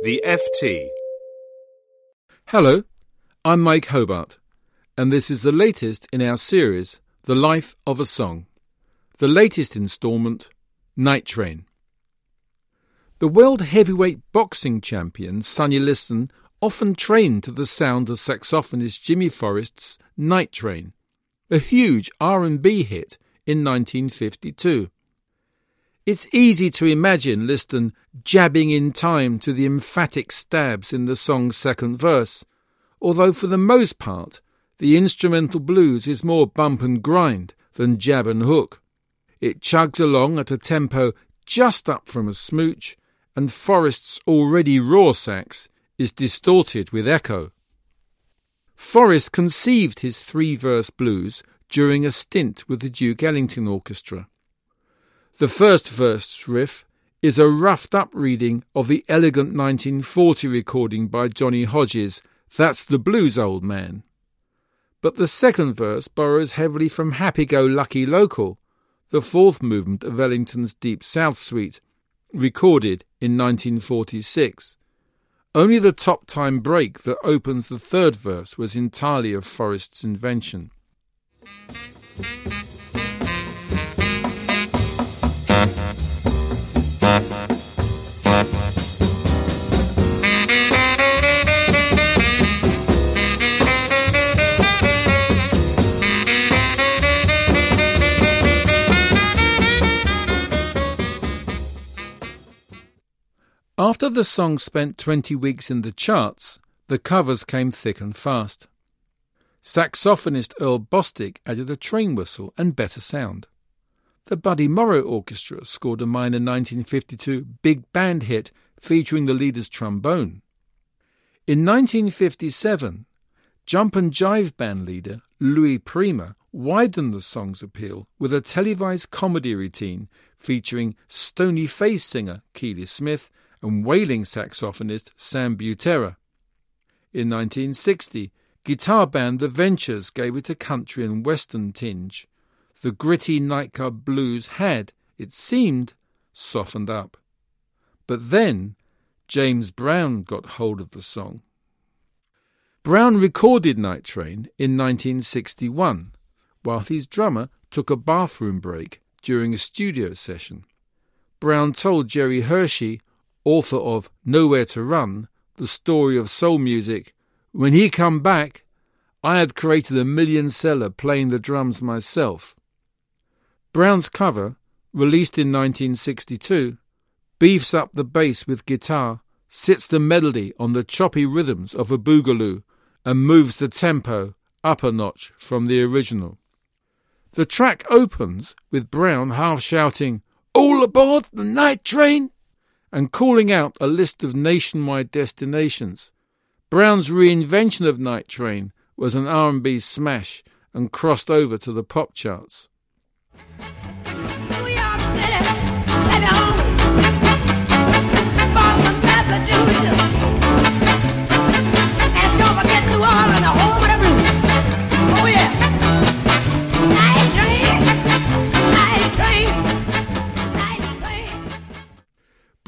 The FT. Hello, I'm Mike Hobart, and this is the latest in our series, The Life of a Song. The latest instalment, Night Train. The world heavyweight boxing champion Sonny Liston often trained to the sound of saxophonist Jimmy Forrest's Night Train, a huge R&B hit in 1952. It's easy to imagine Liston jabbing in time to the emphatic stabs in the song's second verse, although for the most part the instrumental blues is more bump and grind than jab and hook. It chugs along at a tempo just up from a smooch, and Forrest's already raw sax is distorted with echo. Forrest conceived his three verse blues during a stint with the Duke Ellington Orchestra. The first verse riff is a roughed up reading of the elegant 1940 recording by Johnny Hodges, That's the Blues Old Man. But the second verse borrows heavily from Happy Go Lucky Local, the fourth movement of Ellington's Deep South Suite, recorded in 1946. Only the stop time break that opens the third verse was entirely of Forrest's invention. After the song spent 20 weeks in the charts, the covers came thick and fast. Saxophonist Earl Bostic added a train whistle and better sound. The Buddy Morrow Orchestra scored a minor 1952 big band hit featuring the leader's trombone. In 1957, Jump and Jive band leader Louis Prima widened the song's appeal with a televised comedy routine featuring stony face singer Keely Smith and wailing saxophonist Sam Butera. In 1960, guitar band The Ventures gave it a country and western tinge. The gritty nightclub blues had, it seemed, softened up. But then James Brown got hold of the song. Brown recorded Night Train in 1961 while his drummer took a bathroom break during a studio session. Brown told Gerri Hirshey author of Nowhere to Run, the story of soul music, when he come back, I had created a million seller playing the drums myself. Brown's cover, released in 1962, beefs up the bass with guitar, sits the melody on the choppy rhythms of a boogaloo, and moves the tempo up a notch from the original. The track opens with Brown half shouting, All aboard the night train! And calling out a list of nationwide destinations. Brown's reinvention of Night Train was an R&B smash and crossed over to the pop charts.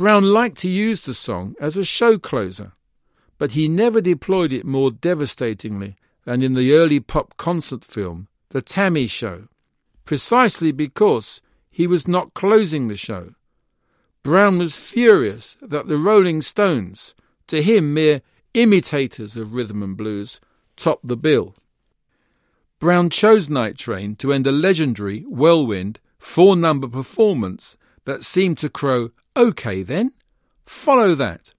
Brown liked to use the song as a show closer, but he never deployed it more devastatingly than in the early pop concert film, The T.A.M.I. Show, precisely because he was not closing the show. Brown was furious that the Rolling Stones, to him mere imitators of rhythm and blues, topped the bill. Brown chose Night Train to end a legendary, whirlwind, four number performance that seemed to crow OK then, follow that.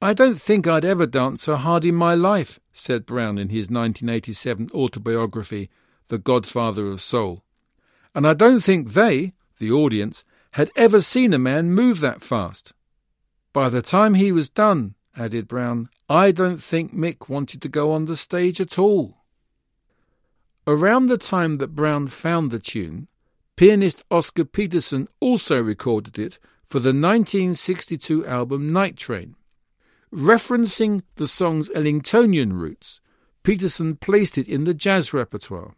I don't think I'd ever danced so hard in my life, said Brown in his 1987 autobiography, The Godfather of Soul. And I don't think they, the audience, had ever seen a man move that fast. By the time he was done, added Brown, I don't think Mick wanted to go on the stage at all. Around the time that Brown found the tune, pianist Oscar Peterson also recorded it for the 1962 album Night Train. Referencing the song's Ellingtonian roots, Peterson placed it in the jazz repertoire.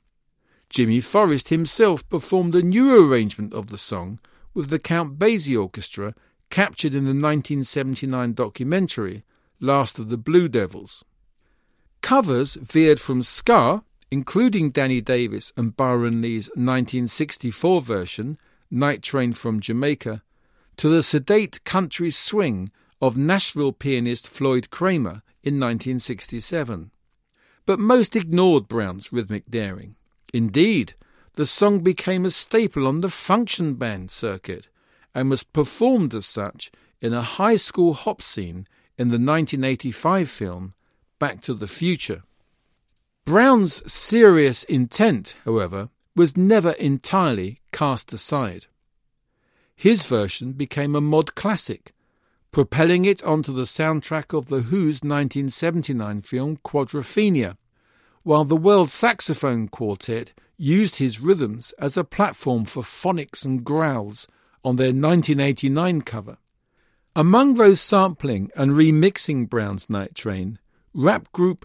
Jimmy Forrest himself performed a new arrangement of the song with the Count Basie Orchestra captured in the 1979 documentary Last of the Blue Devils. Covers veered from ska, including Danny Davis and Byron Lee's 1964 version, Night Train from Jamaica, to the sedate country swing of Nashville pianist Floyd Cramer in 1967. But most ignored Brown's rhythmic daring. Indeed, the song became a staple on the function band circuit and was performed as such in a high school hop scene in the 1985 film Back to the Future. Brown's serious intent, however, was never entirely cast aside. His version became a mod classic, propelling it onto the soundtrack of The Who's 1979 film Quadrophenia, while the World Saxophone Quartet used his rhythms as a platform for phonics and growls on their 1989 cover. Among those sampling and remixing Brown's Night Train, rap group